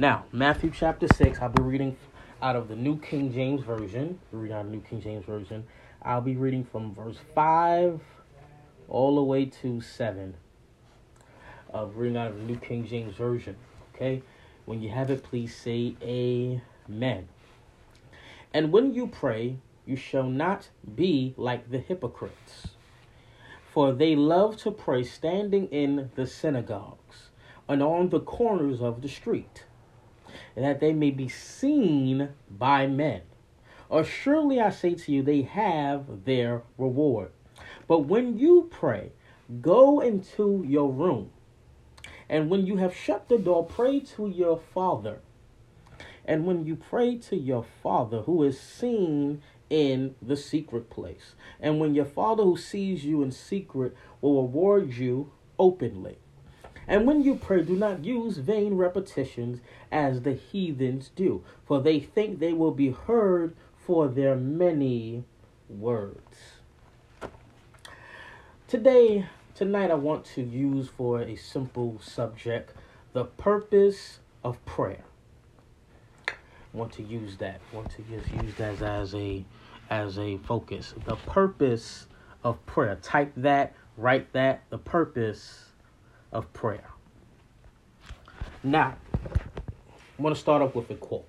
Now, Matthew chapter 6, I'll be reading out of the New King James Version. Read out of the New King James Version. I'll be reading from verse 5 all the way to 7 of reading out of the New King James Version. Okay? When you have it, please say Amen. And when you pray, you shall not be like the hypocrites, for they love to pray standing in the synagogues and on the corners of the street, that they may be seen by men. Or surely I say to you, they have their reward. But when you pray, go into your room and when you have shut the door, pray to your Father. And when you pray to your Father who is seen in the secret place, and when your Father who sees you in secret will reward you openly. And when you pray, do not use vain repetitions as the heathens do, for they think they will be heard for their many words. Today, Tonight, I want to use for a simple subject the purpose of prayer. I want to use that. I want to just use that as a as a focus. The purpose of prayer. Type that, write that. The purpose of prayer. Now, I want to start off with a quote.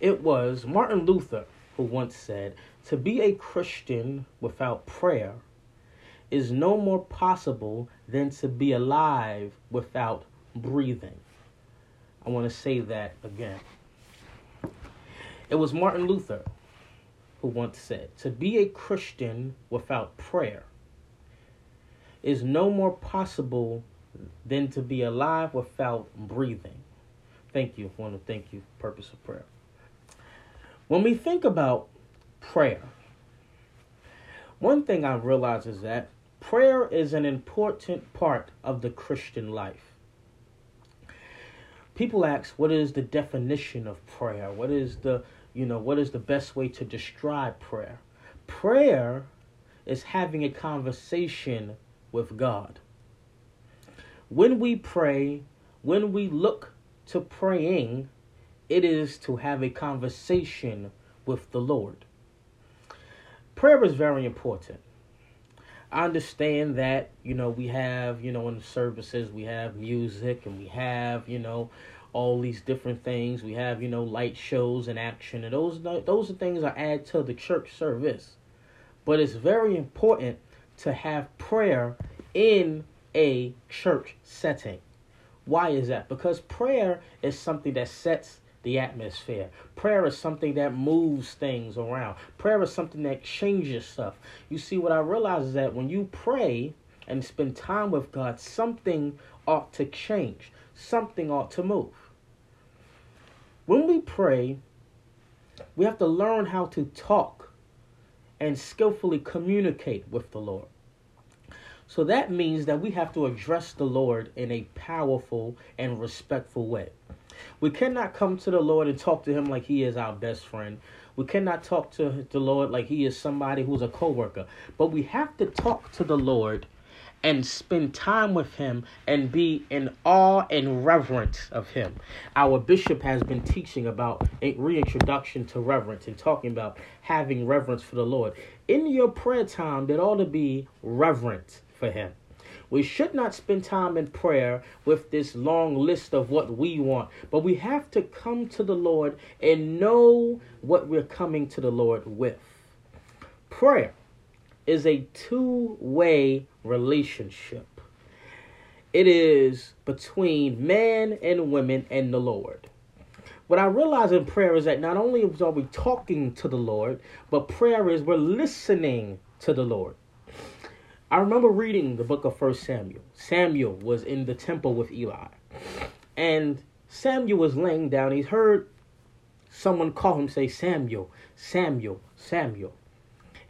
It was Martin Luther who once said, To be a Christian without prayer is no more possible than to be alive without breathing. I want to say that again. It was Martin Luther who once said, To be a Christian without prayer is no more possible than to be alive without breathing. Thank you. I want to thank you, purpose of prayer. When we think about prayer, one thing I realize is that Prayer is an important part of the Christian life. People ask, what is the definition of prayer? What is the, you know, what is the best way to describe prayer? Prayer is having a conversation with God. When we pray, when we look to praying, it is to have a conversation with the Lord. Prayer is very important. I understand that, you know, we have, you know, in services, we have music and we have, you know, all these different things. We have, you know, light shows and action, and those those are things I add to the church service. But it's very important to have prayer in a church setting. Why is that? Because prayer is something that sets the atmosphere. Prayer is something that moves things around. Prayer is something that changes stuff. You see, what I realize is that when you pray and spend time with God, something ought to change, something ought to move. When we pray, we have to learn how to talk and skillfully communicate with the Lord. So that means that we have to address the Lord in a powerful and respectful way. We cannot come to the Lord and talk to him like he is our best friend. We cannot talk to the Lord like he is somebody who's a coworker. But we have to talk to the Lord and spend time with him and be in awe and reverence of him. Our bishop has been teaching about a reintroduction to reverence and talking about having reverence for the Lord. In your prayer time, there ought to be reverence for him. We should not spend time in prayer with this long list of what we want, but we have to come to the Lord and know what we're coming to the Lord with. Prayer is a two way relationship, it is between man and women and the Lord. What I realize in prayer is that not only are we talking to the Lord, but prayer is we're listening to the Lord. I remember reading the book of First Samuel. Samuel was in the temple with Eli. And Samuel was laying down. He heard someone call him say, Samuel, Samuel, Samuel.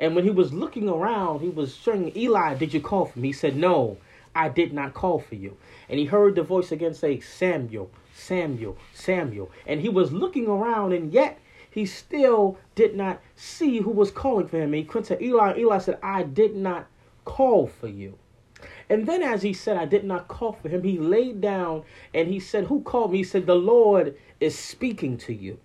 And when he was looking around, he was saying, Eli, did you call for me? He said, No, I did not call for you. And he heard the voice again say, Samuel, Samuel, Samuel. And he was looking around, and yet he still did not see who was calling for him. And he went to Eli. Eli said, I did not call for you. And then, as he said, I did not call for him, he laid down and he said, Who called me? He said, The Lord is speaking to you.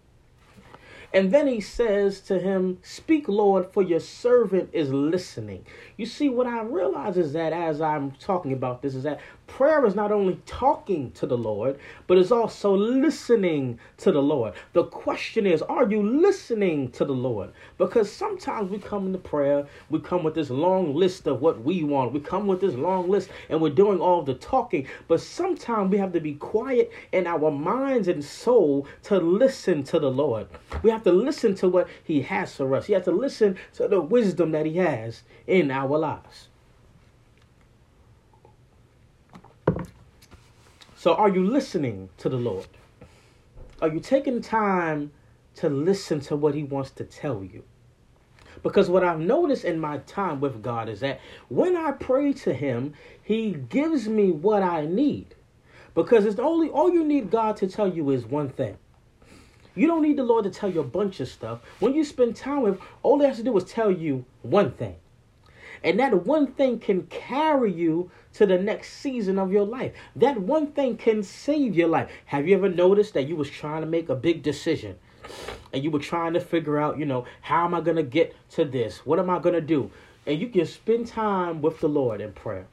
And then he says to him, Speak, Lord, for your servant is listening. You see, what I realize is that as I'm talking about this, is that prayer is not only talking to the Lord, but is also listening to the Lord. The question is, are you listening to the Lord? Because sometimes we come into prayer, we come with this long list of what we want. We come with this long list and we're doing all the talking. But sometimes we have to be quiet in our minds and soul to listen to the Lord. We have to listen to what He has for us. You have to listen to the wisdom that He has in our lives. So, are you listening to the Lord? Are you taking time to listen to what He wants to tell you? Because what I've noticed in my time with God is that when I pray to Him, He gives me what I need. Because it's only all you need God to tell you is one thing. You don't need the Lord to tell you a bunch of stuff. When you spend time with, all He has to do is tell you one thing. And that one thing can carry you to the next season of your life. That one thing can save your life. Have you ever noticed that you was trying to make a big decision? And you were trying to figure out, you know, how am I going to get to this? What am I going to do? And you can spend time with the Lord in prayer.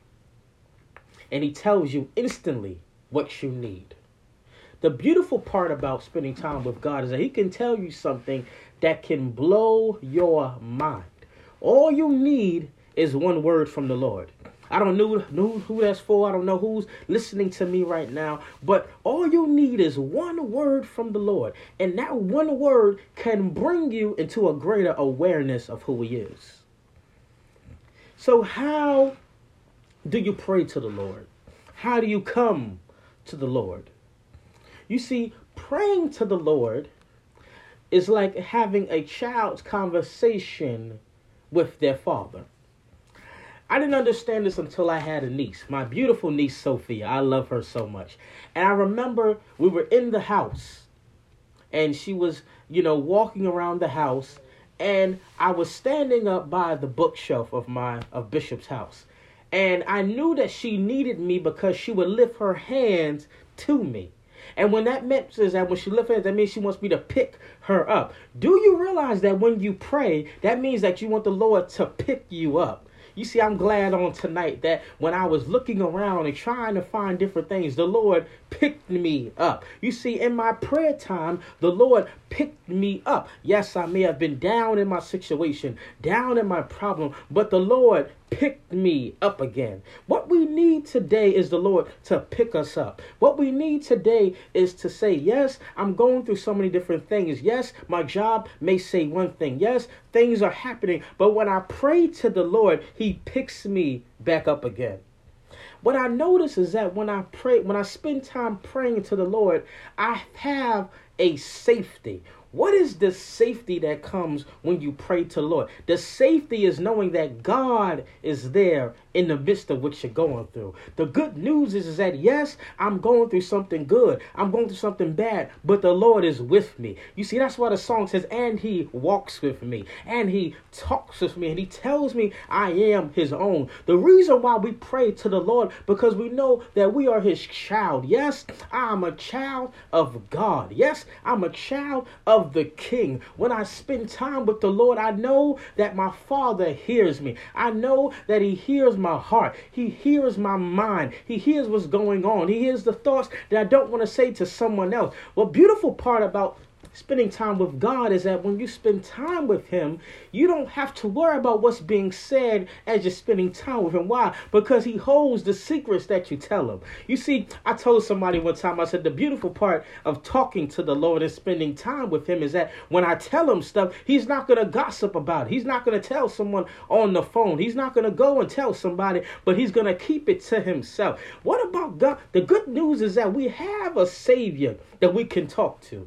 And he tells you instantly what you need. The beautiful part about spending time with God is that he can tell you something that can blow your mind. All you need is one word from the Lord. I don't know, know who that's for. I don't know who's listening to me right now. But all you need is one word from the Lord. And that one word can bring you into a greater awareness of who He is. So, how do you pray to the Lord? How do you come to the Lord? You see, praying to the Lord is like having a child's conversation with their father. I didn't understand this until I had a niece, my beautiful niece Sophia. I love her so much. And I remember we were in the house and she was, you know, walking around the house and I was standing up by the bookshelf of my of Bishop's house. And I knew that she needed me because she would lift her hands to me. And when that meant is that when she lifts her hands, that means she wants me to pick her up. Do you realize that when you pray, that means that you want the Lord to pick you up? You see, I'm glad on tonight that when I was looking around and trying to find different things, the Lord picked me up. You see, in my prayer time, the Lord picked me up. Yes, I may have been down in my situation, down in my problem, but the Lord picked me up again. What we need today is the Lord to pick us up. What we need today is to say, Yes, I'm going through so many different things. Yes, my job may say one thing. Yes, things are happening. But when I pray to the Lord, He picks me back up again. What I notice is that when I pray, when I spend time praying to the Lord, I have a safety. What is the safety that comes when you pray to Lord? The safety is knowing that God is there in the midst of what you're going through. The good news is, is that yes, I'm going through something good. I'm going through something bad, but the Lord is with me. You see, that's why the song says, and he walks with me, and he talks with me, and he tells me I am his own. The reason why we pray to the Lord, because we know that we are his child. Yes, I'm a child of God. Yes, I'm a child of the King. When I spend time with the Lord, I know that my Father hears me. I know that He hears my heart. He hears my mind. He hears what's going on. He hears the thoughts that I don't want to say to someone else. What beautiful part about spending time with God is that when you spend time with Him, you don't have to worry about what's being said as you're spending time with Him. Why? Because He holds the secrets that you tell Him. You see, I told somebody one time, I said, the beautiful part of talking to the Lord and spending time with Him is that when I tell Him stuff, He's not going to gossip about it. He's not going to tell someone on the phone. He's not going to go and tell somebody, but He's going to keep it to Himself. What about God? The good news is that we have a Savior that we can talk to.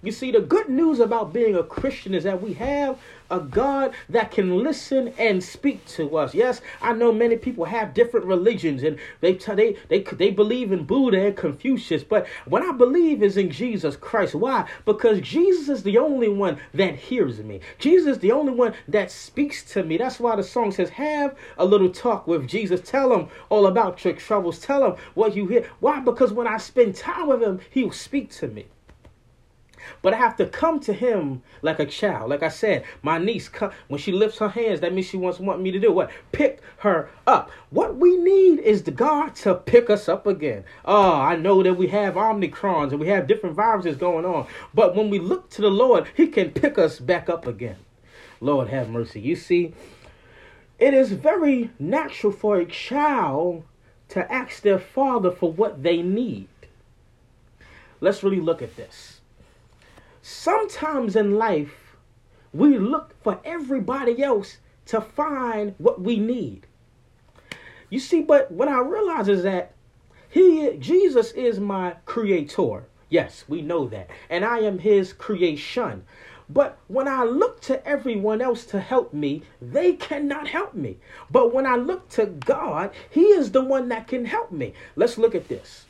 You see, the good news about being a Christian is that we have a God that can listen and speak to us. Yes, I know many people have different religions and they they they they believe in Buddha and Confucius, but what I believe is in Jesus Christ. Why? Because Jesus is the only one that hears me. Jesus is the only one that speaks to me. That's why the song says, "Have a little talk with Jesus. Tell him all about your troubles. Tell him what you hear." Why? Because when I spend time with him, he'll speak to me. But I have to come to him like a child. Like I said, my niece, when she lifts her hands, that means she wants want me to do what? Pick her up. What we need is the God to pick us up again. Oh, I know that we have Omicrons and we have different viruses going on. But when we look to the Lord, he can pick us back up again. Lord have mercy. You see, it is very natural for a child to ask their father for what they need. Let's really look at this. Sometimes in life, we look for everybody else to find what we need. You see, but what I realize is that he Jesus is my creator. Yes, we know that. And I am his creation. But when I look to everyone else to help me, they cannot help me. But when I look to God, He is the one that can help me. Let's look at this.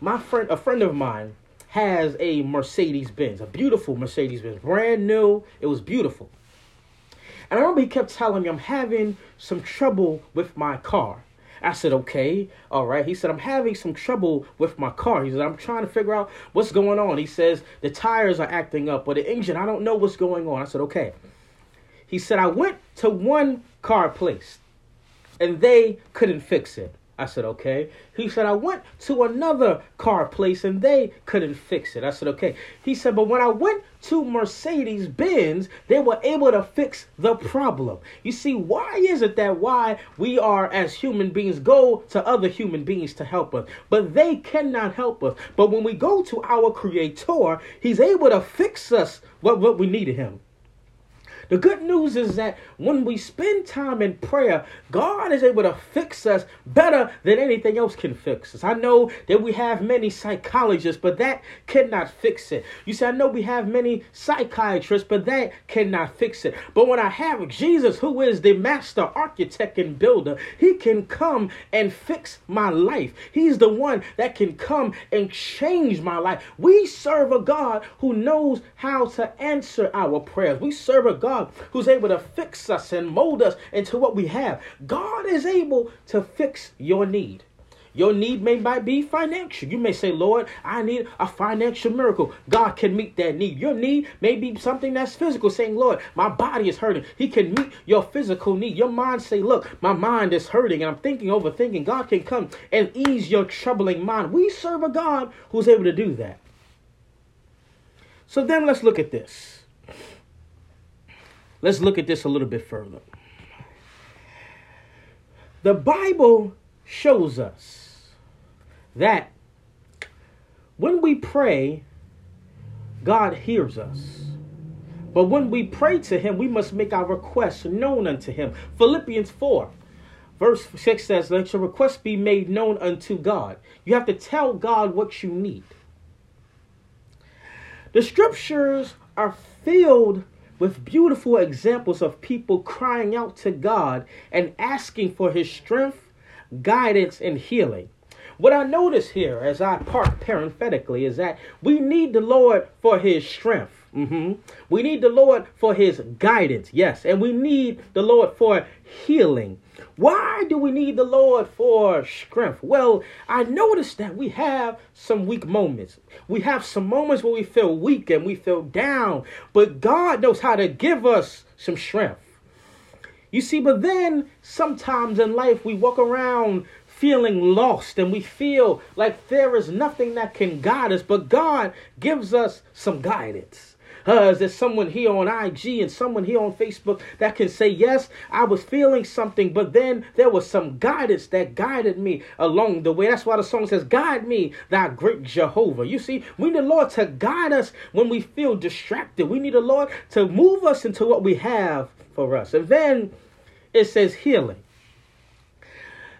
My friend, a friend of mine, has a Mercedes Benz, a beautiful Mercedes Benz, brand new. It was beautiful. And I remember he kept telling me, I'm having some trouble with my car. I said, okay, all right. He said, I'm having some trouble with my car. He said, I'm trying to figure out what's going on. He says, the tires are acting up or the engine, I don't know what's going on. I said, okay. He said, I went to one car place and they couldn't fix it. I said, okay. He said, I went to another car place and they couldn't fix it. I said, okay. He said, but when I went to Mercedes Benz, they were able to fix the problem. You see, why is it that why we are as human beings go to other human beings to help us, but they cannot help us. But when we go to our creator, he's able to fix us what, what we needed him. The good news is that when we spend time in prayer, God is able to fix us better than anything else can fix us. I know that we have many psychologists, but that cannot fix it. You see, I know we have many psychiatrists, but that cannot fix it. But when I have Jesus, who is the master architect and builder, he can come and fix my life. He's the one that can come and change my life. We serve a God who knows how to answer our prayers. We serve a God God who's able to fix us and mold us into what we have. God is able to fix your need. Your need may might be financial. You may say, Lord, I need a financial miracle. God can meet that need. Your need may be something that's physical, saying, Lord, my body is hurting. He can meet your physical need. Your mind say, Look, my mind is hurting and I'm thinking, overthinking. God can come and ease your troubling mind. We serve a God who's able to do that. So then let's look at this. Let's look at this a little bit further. The Bible shows us that when we pray, God hears us. But when we pray to Him, we must make our requests known unto Him. Philippians 4, verse 6 says, Let your requests be made known unto God. You have to tell God what you need. The scriptures are filled with beautiful examples of people crying out to God and asking for His strength, guidance, and healing. What I notice here as I park parenthetically is that we need the Lord for His strength. Mm-hmm. We need the Lord for His guidance, yes, and we need the Lord for healing. Why do we need the Lord for strength? Well, I noticed that we have some weak moments. We have some moments where we feel weak and we feel down, but God knows how to give us some strength. You see, but then sometimes in life we walk around feeling lost and we feel like there is nothing that can guide us, but God gives us some guidance. Uh, is there someone here on IG and someone here on Facebook that can say, Yes, I was feeling something, but then there was some guidance that guided me along the way? That's why the song says, Guide me, thy great Jehovah. You see, we need the Lord to guide us when we feel distracted. We need the Lord to move us into what we have for us. And then it says healing.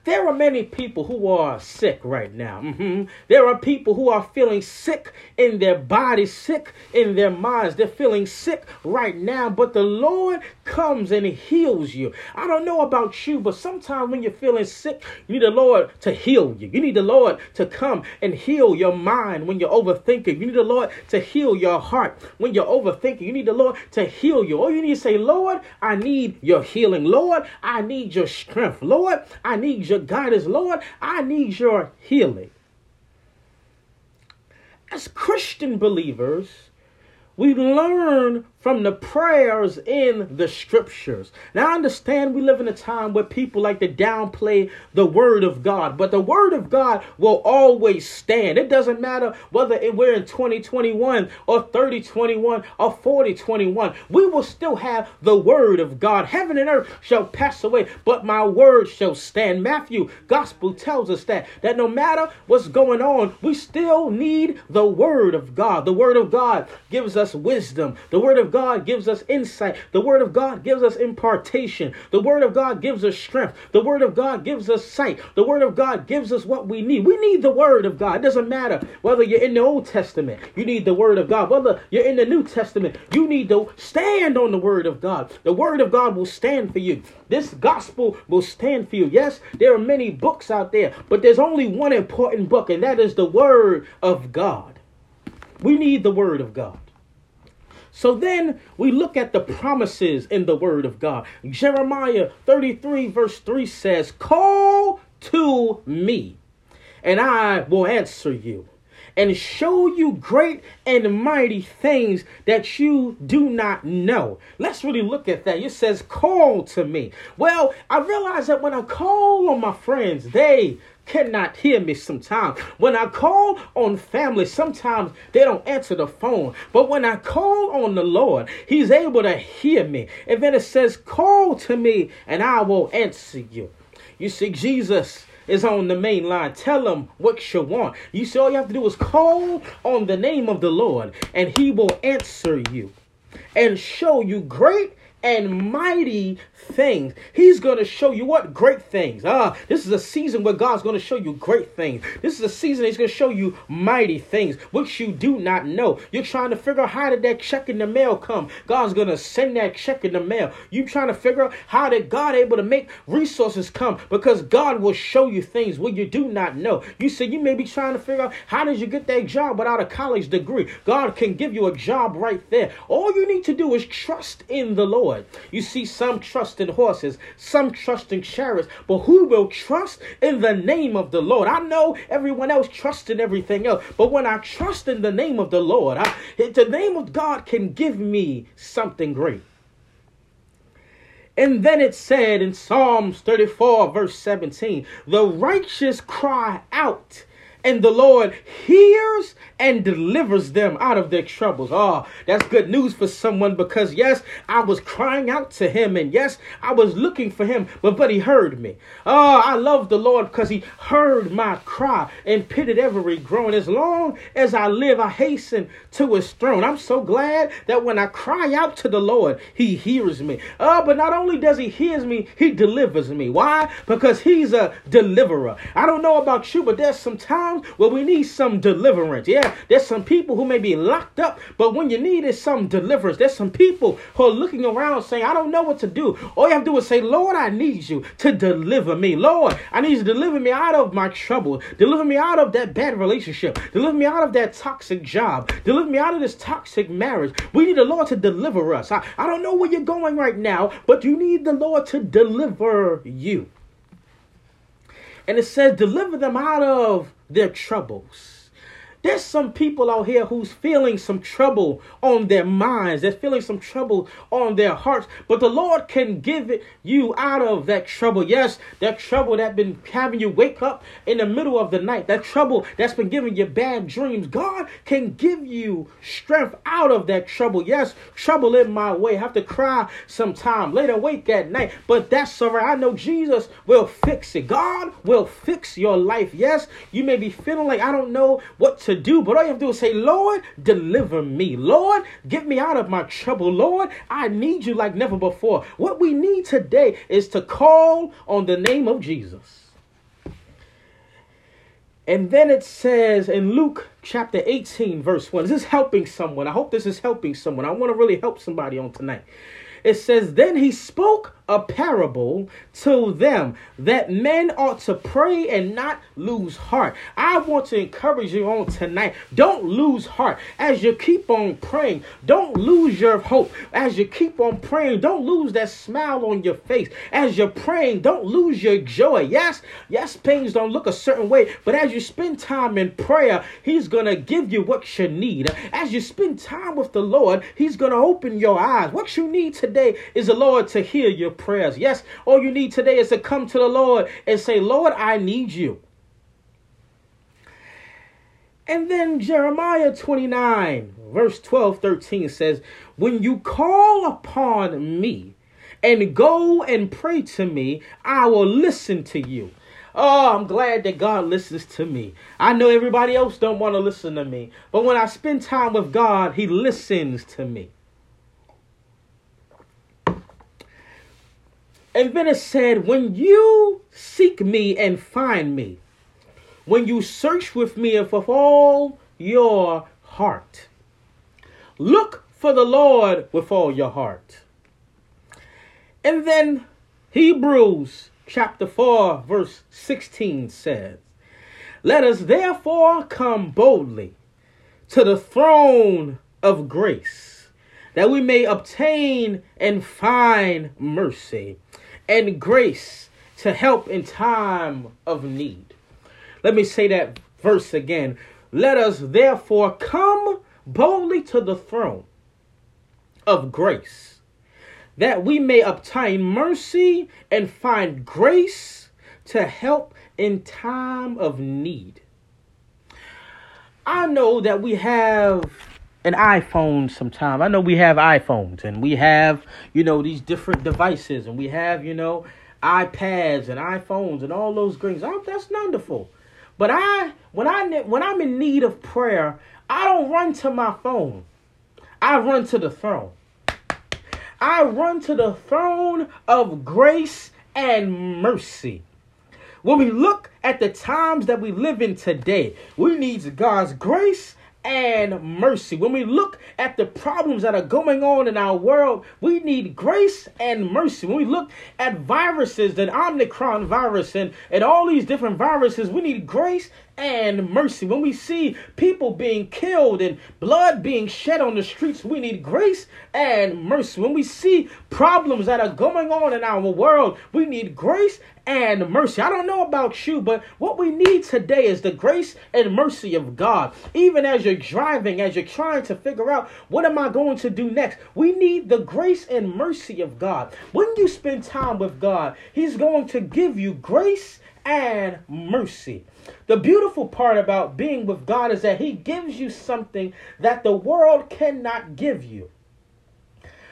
There are many people who are sick right now. Mm-hmm. There are people who are feeling sick in their bodies, sick in their minds. They're feeling sick right now, but the Lord comes and heals you. I don't know about you, but sometimes when you're feeling sick, you need the Lord to heal you. You need the Lord to come and heal your mind when you're overthinking. You need the Lord to heal your heart when you're overthinking. You need the Lord to heal you. All you need to say, Lord, I need your healing. Lord, I need your strength. Lord, I need your guidance. Lord, I need your healing. As Christian believers, we learn from the prayers in the scriptures. Now, I understand we live in a time where people like to downplay the word of God, but the word of God will always stand. It doesn't matter whether we're in 2021 or 3021 or 4021, we will still have the word of God. Heaven and earth shall pass away, but my word shall stand. Matthew gospel tells us that that no matter what's going on, we still need the word of God. The word of God gives us wisdom. The word of of God gives us insight. The Word of God gives us impartation. The Word of God gives us strength. The Word of God gives us sight. The Word of God gives us what we need. We need the Word of God. It doesn't matter whether you're in the Old Testament, you need the Word of God. Whether you're in the New Testament, you need to stand on the Word of God. The Word of God will stand for you. This gospel will stand for you. Yes, there are many books out there, but there's only one important book, and that is the Word of God. We need the Word of God. So then we look at the promises in the Word of God. Jeremiah 33, verse 3 says, Call to me, and I will answer you and show you great and mighty things that you do not know. Let's really look at that. It says, Call to me. Well, I realize that when I call on my friends, they cannot hear me sometimes. When I call on family, sometimes they don't answer the phone. But when I call on the Lord, He's able to hear me. And then it says, Call to me, and I will answer you. You see, Jesus is on the main line. Tell him what you want. You see, all you have to do is call on the name of the Lord, and he will answer you and show you great and mighty things. He's going to show you what great things. Ah, this is a season where God's going to show you great things. This is a season He's going to show you mighty things which you do not know. You're trying to figure out how did that check in the mail come? God's going to send that check in the mail. You trying to figure out how did God able to make resources come? Because God will show you things where you do not know. You say you may be trying to figure out how did you get that job without a college degree? God can give you a job right there. All you need to do is trust in the Lord. You see some trust trust in horses, some trust in chariots, but who will trust in the name of the Lord? I know everyone else trusts in everything else, but when I trust in the name of the Lord, I, the name of God can give me something great. And then it said in Psalms 34, verse 17, the righteous cry out and the Lord hears and delivers them out of their troubles. Oh, that's good news for someone because yes, I was crying out to him and yes, I was looking for him, but but he heard me. Oh, I love the Lord because he heard my cry and pitted every groan. As long as I live, I hasten to his throne. I'm so glad that when I cry out to the Lord, he hears me. Oh, but not only does he hears me, he delivers me. Why? Because he's a deliverer. I don't know about you, but there's some times where we need some deliverance. Yeah, there's some people who may be locked up, but when you need is some deliverance. There's some people who are looking around saying, I don't know what to do. All you have to do is say, Lord, I need you to deliver me. Lord, I need you to deliver me out of my trouble. Deliver me out of that bad relationship. Deliver me out of that toxic job. Deliver me out of this toxic marriage. We need the Lord to deliver us. I, I don't know where you're going right now, but you need the Lord to deliver you. And it says, deliver them out of their troubles. There's some people out here who's feeling some trouble on their minds. They're feeling some trouble on their hearts. But the Lord can give it you out of that trouble. Yes, that trouble that been having you wake up in the middle of the night. That trouble that's been giving you bad dreams. God can give you strength out of that trouble. Yes, trouble in my way. I have to cry sometime. Later awake at night. But that's all right. I know Jesus will fix it. God will fix your life. Yes, you may be feeling like I don't know what to do, but all you have to do is say, Lord, deliver me. Lord, get me out of my trouble. Lord, I need you like never before. What we need today is to call on the name of Jesus. And then it says in Luke chapter 18, verse 1. Is this helping someone? I hope this is helping someone. I want to really help somebody on tonight. It says, Then he spoke a parable to them that men ought to pray and not lose heart. I want to encourage you on tonight. Don't lose heart as you keep on praying. Don't lose your hope as you keep on praying. Don't lose that smile on your face as you're praying. Don't lose your joy. Yes, yes, pains don't look a certain way, but as you spend time in prayer, He's to give you what you need. As you spend time with the Lord, He's to open your eyes. What you need today is the Lord to hear your prayers. Yes, all you need today is to come to the Lord and say, Lord, I need you. And then Jeremiah 29, verse 12, 13 says, When you call upon me and go and pray to me, I will listen to you. Oh, I'm glad that God listens to me. I know everybody else don't want to listen to me, but when I spend time with God, he listens to me. And then it said, When you seek me and find me, when you search with me and with all your heart, look for the Lord with all your heart. And then Hebrews chapter 4, verse 16 says, Let us therefore come boldly to the throne of grace, that we may obtain and find mercy and grace to help in time of need. Let me say that verse again. Let us therefore come boldly to the throne of grace, that we may obtain mercy and find grace to help in time of need. I know that we have an iPhone sometime. I know we have iPhones and we have, you know, these different devices and we have, you know, iPads and iPhones and all those things. Oh, that's wonderful. But I when I when I'm in need of prayer, I don't run to my phone. I run to the throne. I run to the throne of grace and mercy. When we look at the times that we live in today, we need God's grace and mercy. When we look at the problems that are going on in our world, we need grace and mercy. When we look at viruses, the Omicron virus, and, and all these different viruses, we need grace and mercy. When we see people being killed and blood being shed on the streets, we need grace and mercy. When we see problems that are going on in our world, we need grace and mercy. I don't know about you, but what we need today is the grace and mercy of God. Even as you're driving, as you're trying to figure out what am I going to do next, we need the grace and mercy of God. When you spend time with God, He's going to give you grace and mercy. The beautiful part about being with God is that He gives you something that the world cannot give you.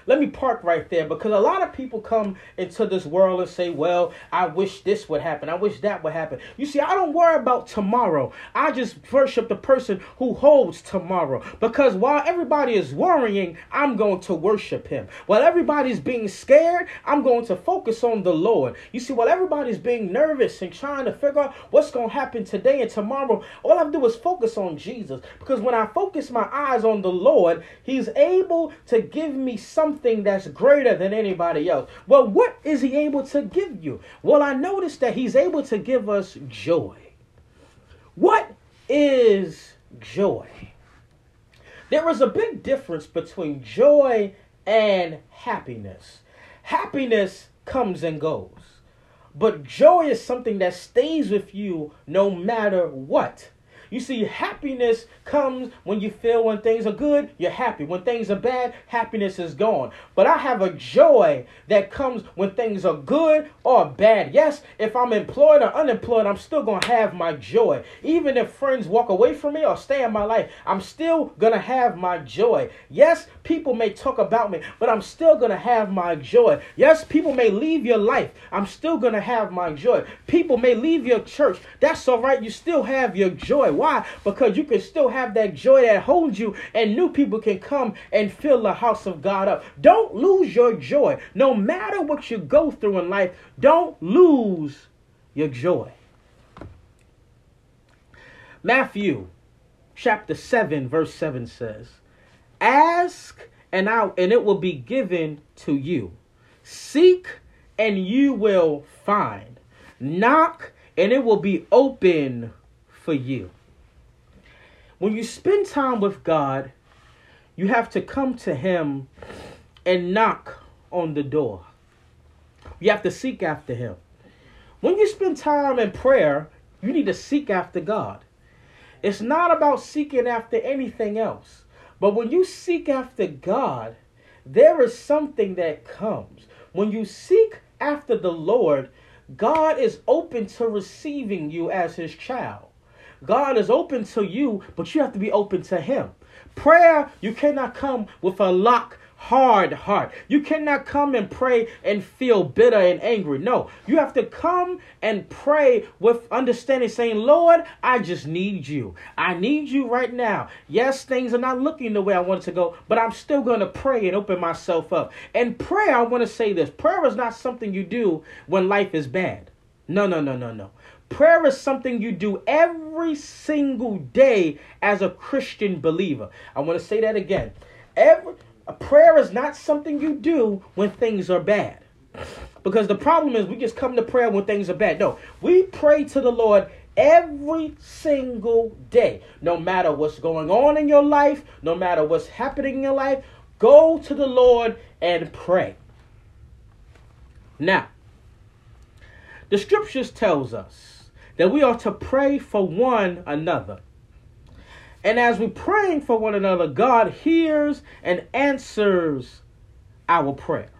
Let me park right there because a lot of people come into this world and say, Well, I wish this would happen. I wish that would happen. You see, I don't worry about tomorrow. I just worship the person who holds tomorrow. Because while everybody is worrying, I'm going to worship Him. While everybody's being scared, I'm going to focus on the Lord. You see, while everybody's being nervous and trying to figure out what's going to happen today and tomorrow, all I do is focus on Jesus. Because when I focus my eyes on the Lord, He's able to give me something something that's greater than anybody else. Well, what is he able to give you? Well, I noticed that he's able to give us joy. What is joy? There is a big difference between joy and happiness. Happiness comes and goes, but joy is something that stays with you no matter what. You see, happiness comes when you feel when things are good, you're happy. When things are bad, happiness is gone. But I have a joy that comes when things are good or bad. Yes, if I'm employed or unemployed, I'm still going to have my joy. Even if friends walk away from me or stay in my life, I'm still going to have my joy. Yes, people may talk about me, but I'm still going to have my joy. Yes, people may leave your life. I'm still going to have my joy. People may leave your church. That's all right. You still have your joy. Why? Because you can still have that joy that holds you, and new people can come and fill the house of God up. Don't lose your joy. No matter what you go through in life, don't lose your joy. Matthew chapter 7 verse 7 says, "Ask and I and it will be given to you. Seek and you will find. Knock and it will be open for you." When you spend time with God, you have to come to him and knock on the door. You have to seek after him. When you spend time in prayer, you need to seek after God. It's not about seeking after anything else. But when you seek after God, there is something that comes. When you seek after the Lord, God is open to receiving you as his child. God is open to you, but you have to be open to him. Prayer, you cannot come with a lock hard heart. You cannot come and pray and feel bitter and angry. No, you have to come and pray with understanding, saying, Lord, I just need you. I need you right now. Yes, things are not looking the way I want it to go, but I'm still going to pray and open myself up. And prayer, I want to say this prayer is not something you do when life is bad. No, no, no, no, no. Prayer is something you do every single day as a Christian believer. I want to say that again. Every prayer is not something you do when things are bad. Because the problem is we just come to prayer when things are bad. No, we pray to the Lord every single day. No matter what's going on in your life, no matter what's happening in your life, go to the Lord and pray. Now, the scriptures tells us that we are to pray for one another. And as we're praying for one another, God hears and answers our prayer.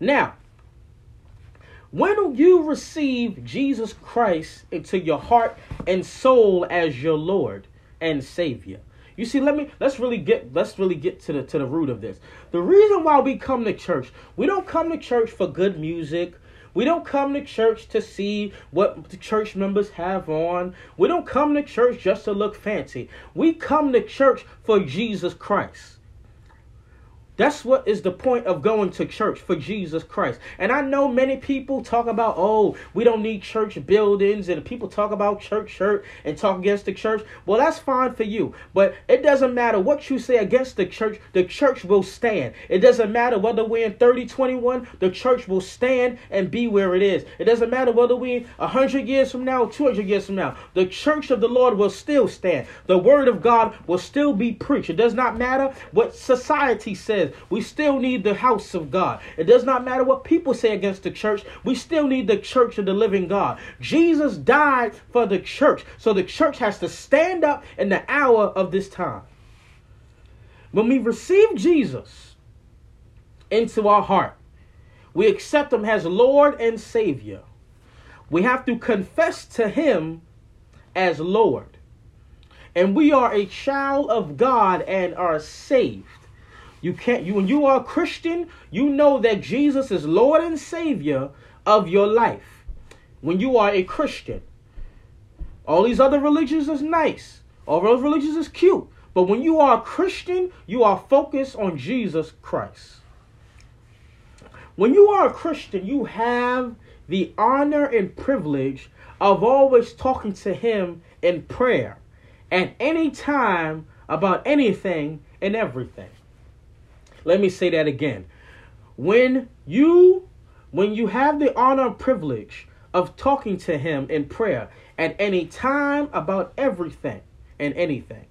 Now, when you receive Jesus Christ into your heart and soul as your Lord and Savior, you see, let me let's really get let's really get to the to the root of this. The reason why we come to church, we don't come to church for good music. We don't come to church to see what the church members have on. We don't come to church just to look fancy. We come to church for Jesus Christ. That's what is the point of going to church for Jesus Christ. And I know many people talk about, oh, we don't need church buildings, and people talk about church church and talk against the church. Well, that's fine for you. But it doesn't matter what you say against the church, the church will stand. It doesn't matter whether we're in 3021, the church will stand and be where it is. It doesn't matter whether we're 100 years from now, 200 years from now. The church of the Lord will still stand. The word of God will still be preached. It does not matter what society says we still need the house of God. It does not matter what people say against the church, we still need the church of the living God. Jesus died for the church, so the church has to stand up in the hour of this time. When we receive Jesus into our heart, we accept him as Lord and Savior. We have to confess to him as Lord. And we are a child of God and are saved. You can't you when you are a Christian, you know that Jesus is Lord and Savior of your life. When you are a Christian. All these other religions is nice. All those religions is cute. But when you are a Christian, you are focused on Jesus Christ. When you are a Christian, you have the honor and privilege of always talking to Him in prayer at any time about anything and everything. Let me say that again. When you when you have the honor and privilege of talking to him in prayer at any time about everything and anything.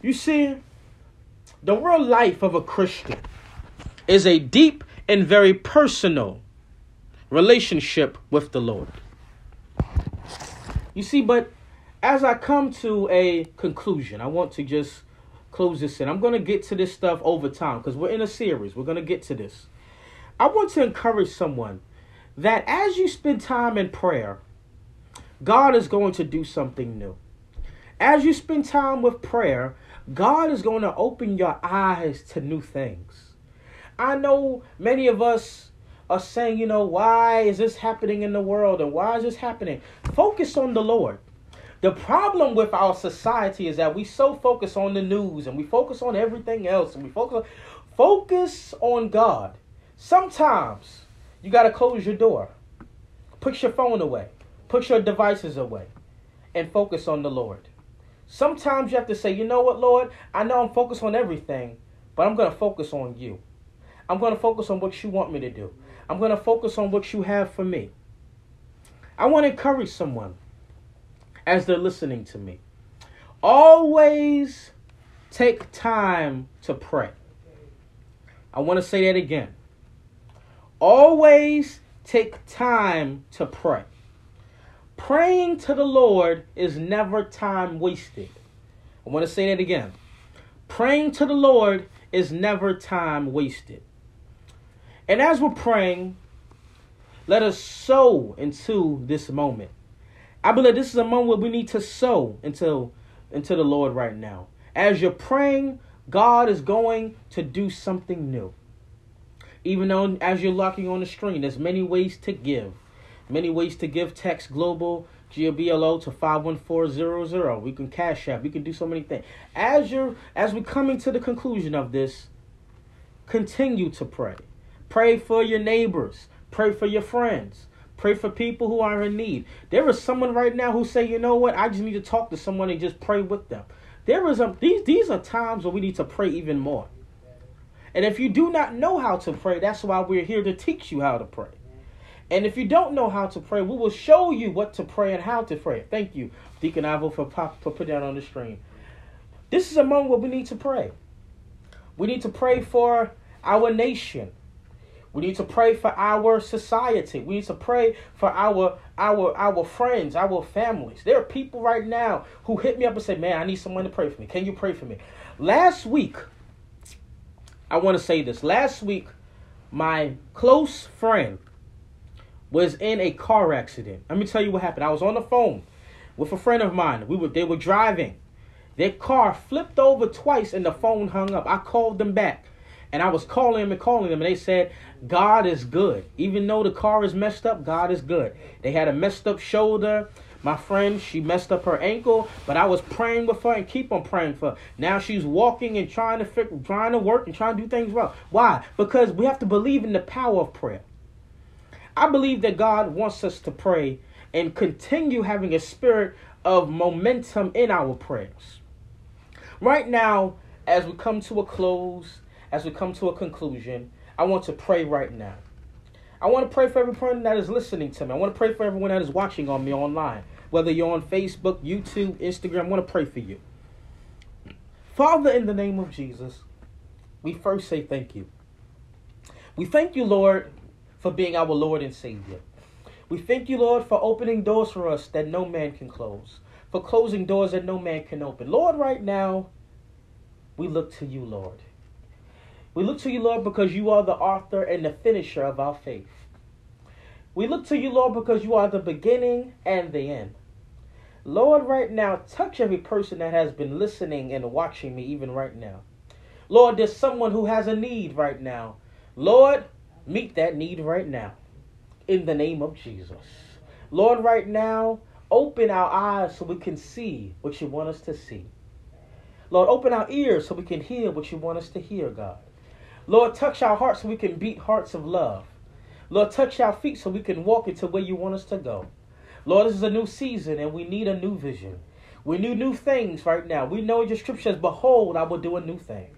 You see, the real life of a Christian is a deep and very personal relationship with the Lord. You see, but as I come to a conclusion, I want to just close this in. I'm going to get to this stuff over time because we're in a series. We're going to get to this. I want to encourage someone that as you spend time in prayer, God is going to do something new. As you spend time with prayer, God is going to open your eyes to new things. I know many of us are saying, you know, why is this happening in the world and why is this happening? Focus on the Lord. The problem with our society is that we so focus on the news and we focus on everything else and we focus focus on God. Sometimes you got to close your door. Put your phone away. Put your devices away. and focus on the Lord. Sometimes you have to say, you know what, Lord, I know I'm focused on everything, but I'm going to focus on you. I'm going to focus on what you want me to do. I'm going to focus on what you have for me. I want to encourage someone as they're listening to me. Always take time to pray. I want to say that again. Always take time to pray. Praying to the Lord is never time wasted. I want to say that again. Praying to the Lord is never time wasted. And as we're praying, let us sow into this moment. I believe this is a moment where we need to sow into, into the Lord right now. As you're praying, God is going to do something new. Even though as you're locking on the screen, there's many ways to give. Many ways to give text global GBLO to 51400. We can cash app. We can do so many things. As you're as we're coming to the conclusion of this, continue to pray. Pray for your neighbors. Pray for your friends. Pray for people who are in need. There is someone right now who say, you know what, I just need to talk to someone and just pray with them. There is a these these are times where we need to pray even more. And if you do not know how to pray, that's why we're here to teach you how to pray. And if you don't know how to pray, we will show you what to pray and how to pray. Thank you, Deacon Ivo, for pop, for putting that on the screen. This is a moment where we need to pray. We need to pray for our nation. We need to pray for our society. We need to pray for our our our friends, our families. There are people right now who hit me up and say, "Man, I need someone to pray for me. Can you pray for me?" Last week, I want to say this. Last week, my close friend was in a car accident. Let me tell you what happened. I was on the phone with a friend of mine. We were they were driving. Their car flipped over twice and the phone hung up. I called them back. And I was calling them and calling them, and they said, God is good. Even though the car is messed up, God is good. They had a messed up shoulder. My friend, she messed up her ankle, but I was praying with her and keep on praying for her. Now she's walking and trying to fit, trying to work and trying to do things well. Why? Because we have to believe in the power of prayer. I believe that God wants us to pray and continue having a spirit of momentum in our prayers. Right now, as we come to a close, as we come to a conclusion, I want to pray right now. I want to pray for everyone that is listening to me. I want to pray for everyone that is watching on me online. Whether you're on Facebook, YouTube, Instagram, I want to pray for you. Father, in the name of Jesus, we first say thank you. We thank you, Lord, for being our Lord and Savior. We thank you, Lord, for opening doors for us that no man can close, for closing doors that no man can open. Lord, right now, we look to you, Lord. We look to you, Lord, because you are the author and the finisher of our faith. We look to you, Lord, because you are the beginning and the end. Lord, right now, touch every person that has been listening and watching me, even right now. Lord, there's someone who has a need right now. Lord, meet that need right now. In the name of Jesus. Lord, right now, open our eyes so we can see what you want us to see. Lord, open our ears so we can hear what you want us to hear, God. Lord, touch our hearts so we can beat hearts of love. Lord, touch our feet so we can walk into where you want us to go. Lord, this is a new season and we need a new vision. We need new things right now. We know in your scripture says, Behold, I will do a new thing.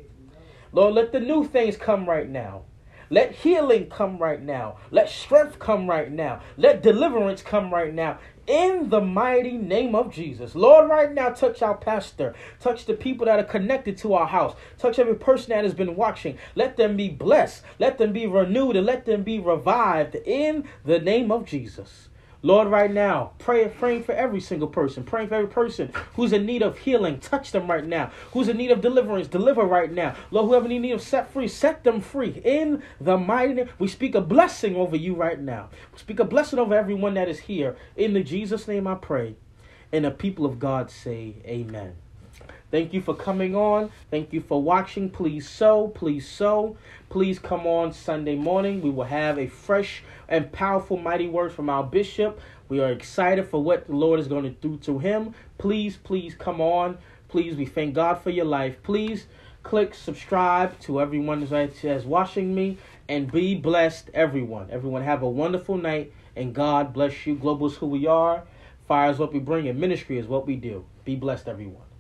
Lord, let the new things come right now. Let healing come right now. Let strength come right now. Let deliverance come right now in the mighty name of Jesus. Lord, right now, touch our pastor. Touch the people that are connected to our house. Touch every person that has been watching. Let them be blessed. Let them be renewed and let them be revived in the name of Jesus. Lord, right now, pray, praying for every single person, praying for every person who's in need of healing, touch them right now. Who's in need of deliverance, deliver right now. Lord, whoever in need of set free, set them free. In the mighty name, we speak a blessing over you right now. We speak a blessing over everyone that is here. In the Jesus name I pray. And the people of God say, Amen. Thank you for coming on. Thank you for watching. Please sow. Please sow. Please come on Sunday morning. We will have a fresh and powerful, mighty word from our bishop. We are excited for what the Lord is going to do to him. Please, please come on. Please, we thank God for your life. Please click subscribe to everyone that's watching me and be blessed, everyone. Everyone, have a wonderful night and God bless you. Global is who we are. Fire is what we bring, and ministry is what we do. Be blessed, everyone.